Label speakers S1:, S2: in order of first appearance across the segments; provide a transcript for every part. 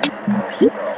S1: Thank you.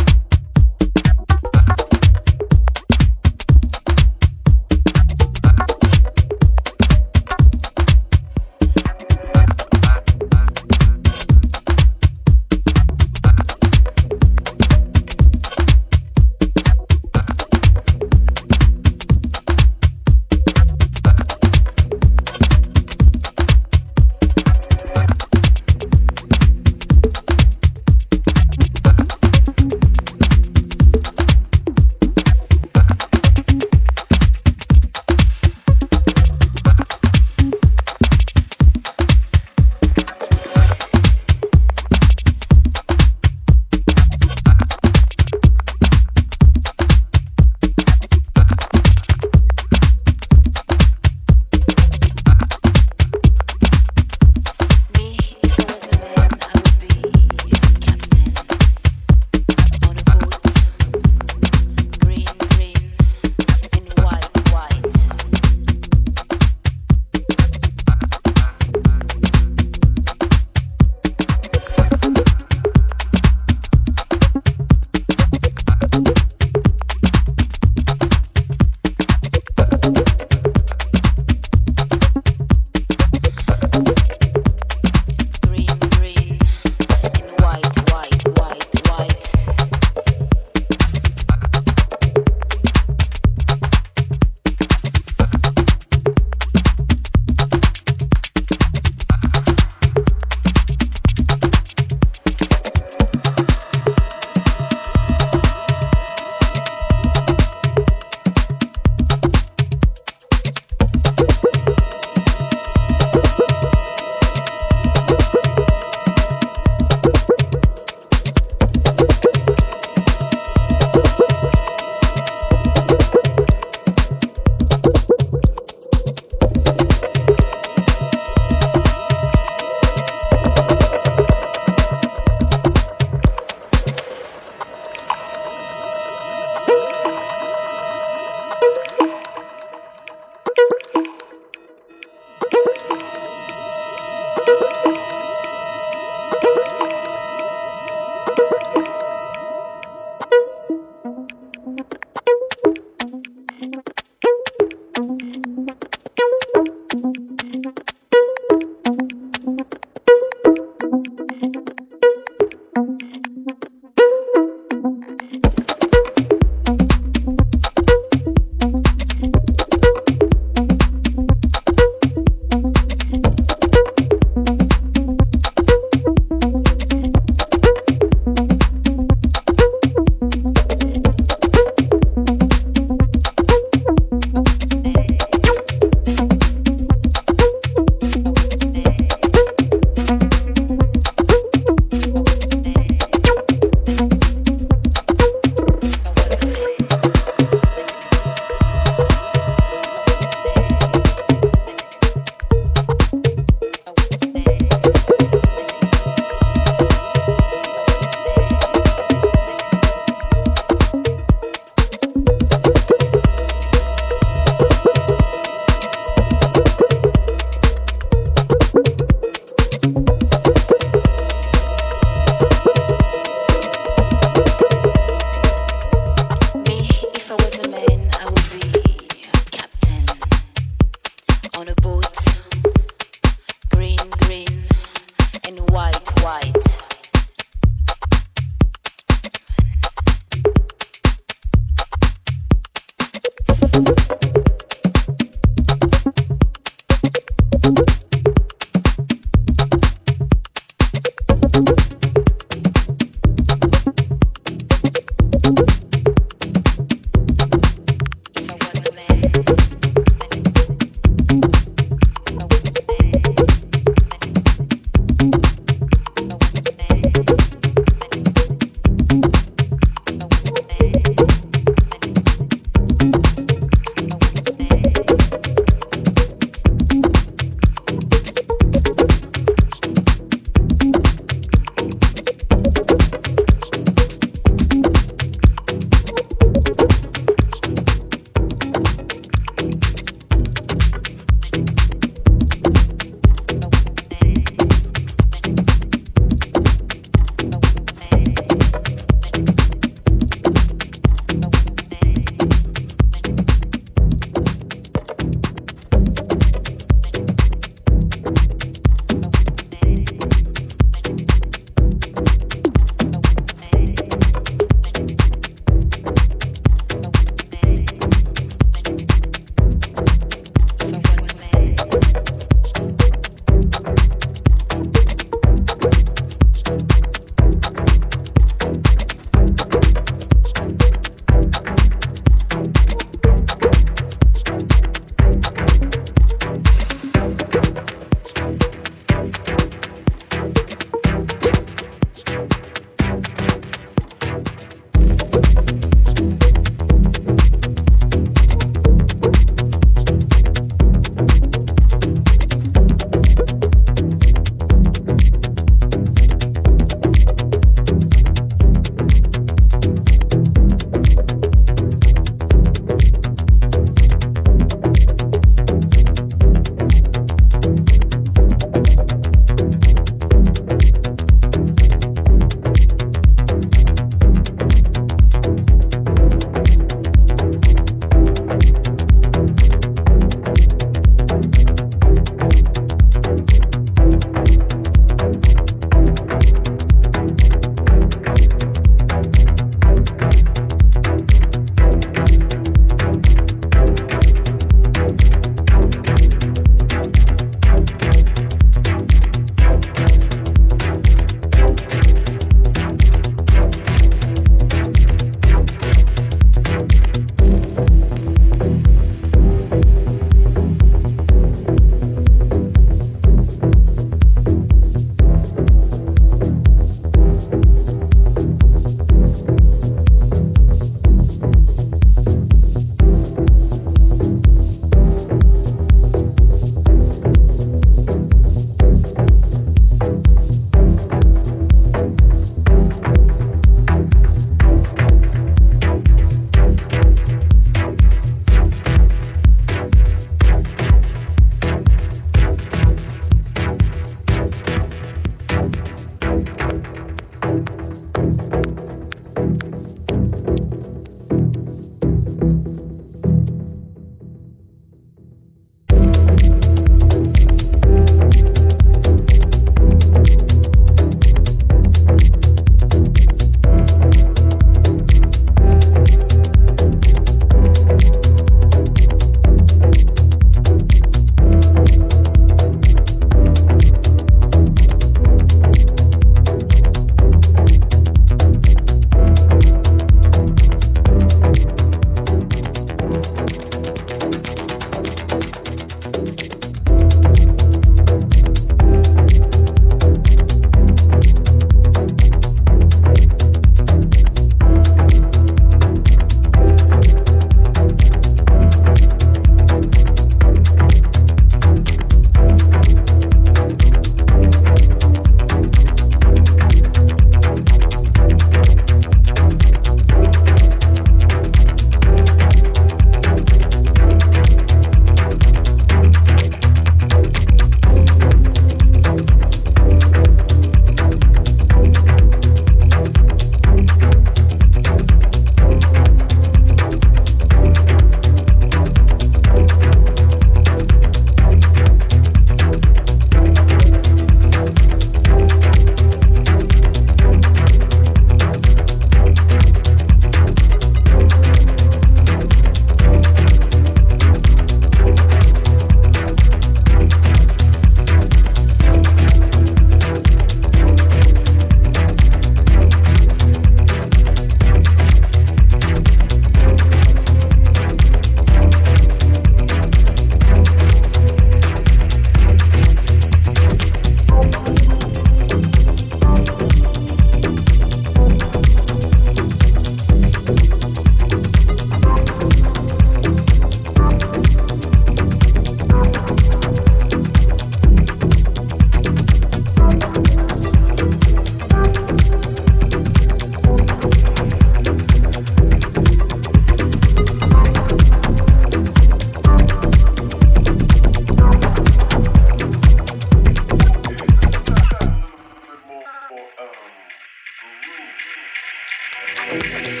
S1: Thank you.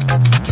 S1: Thank you.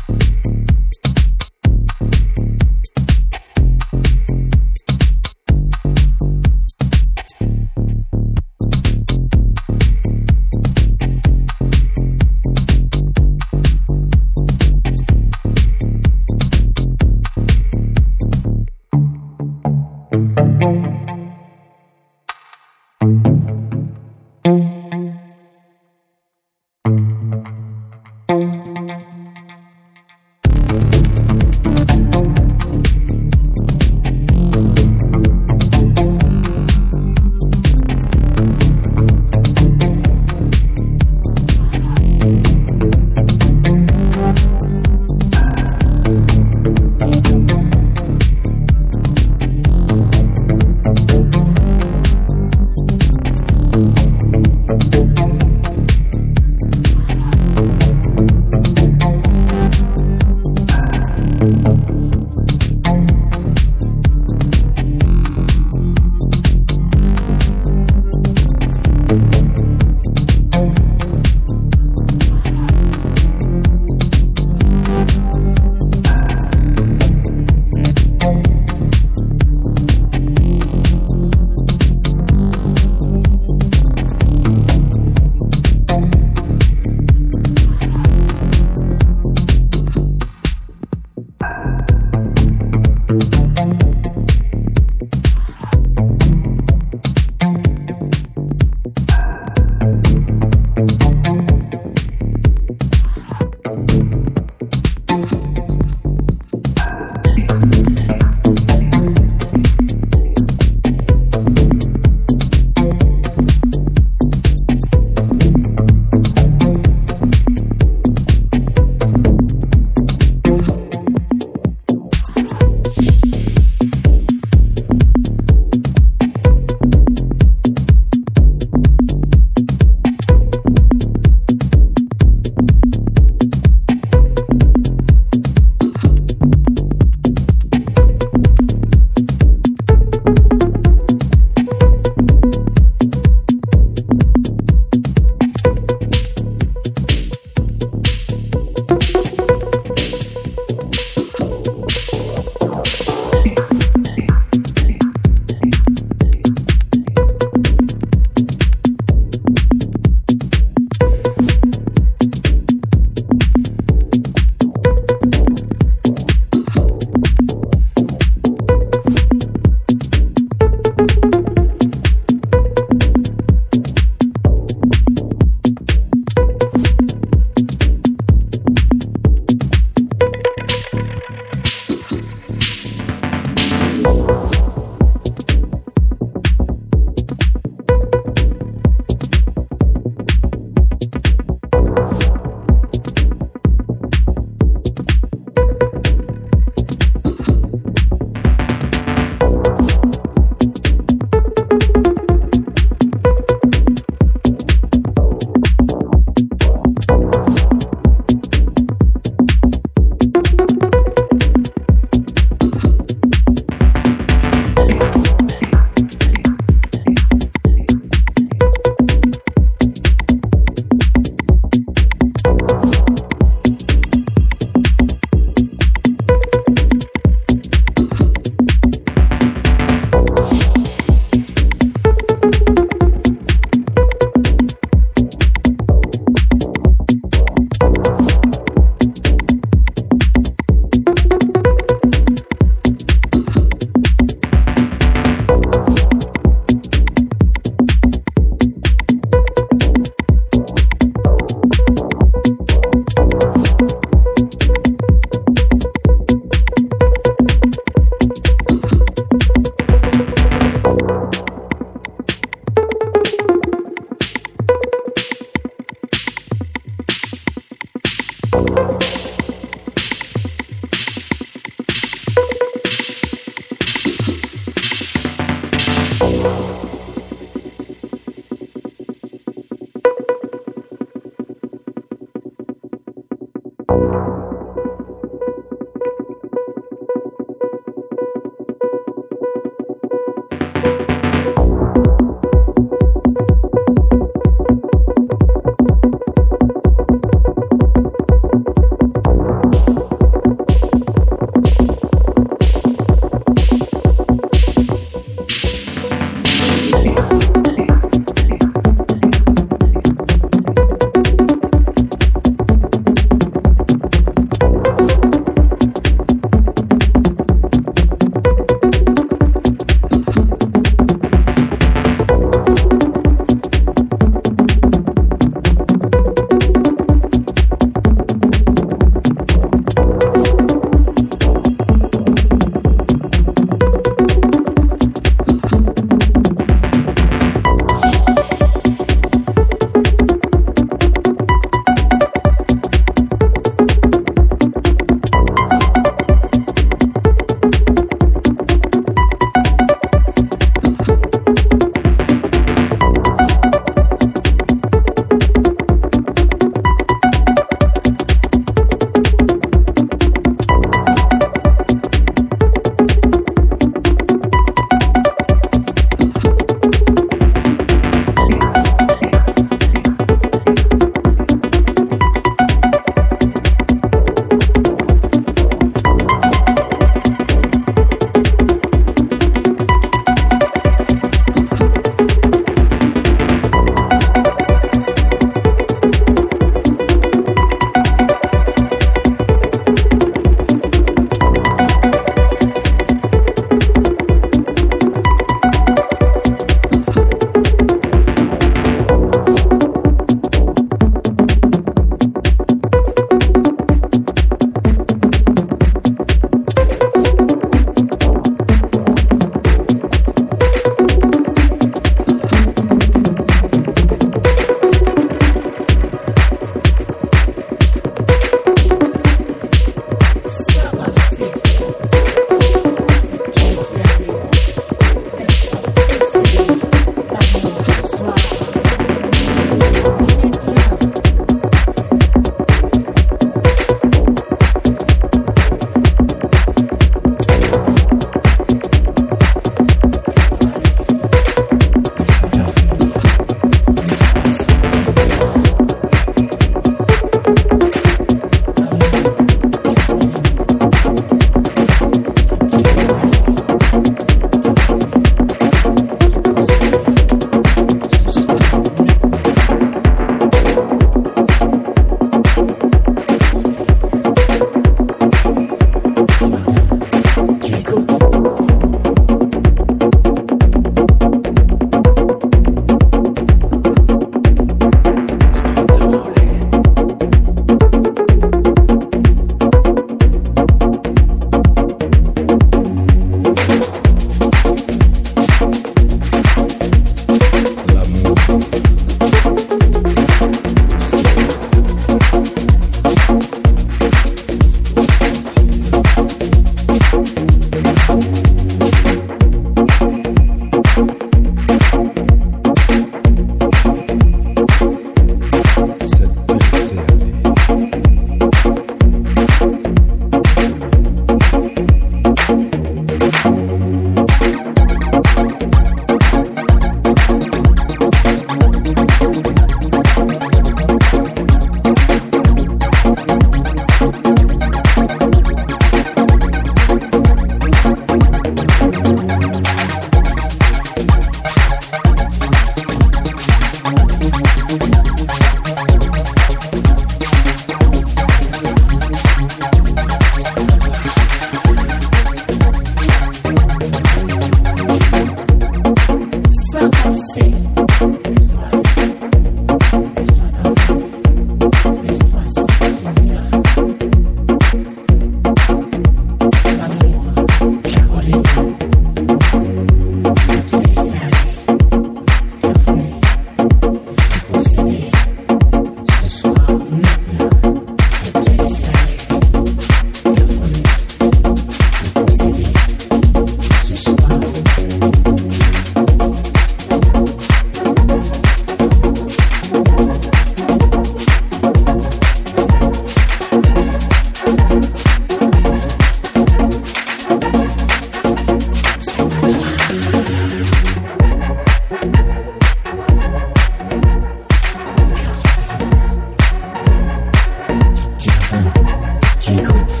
S1: King Creep.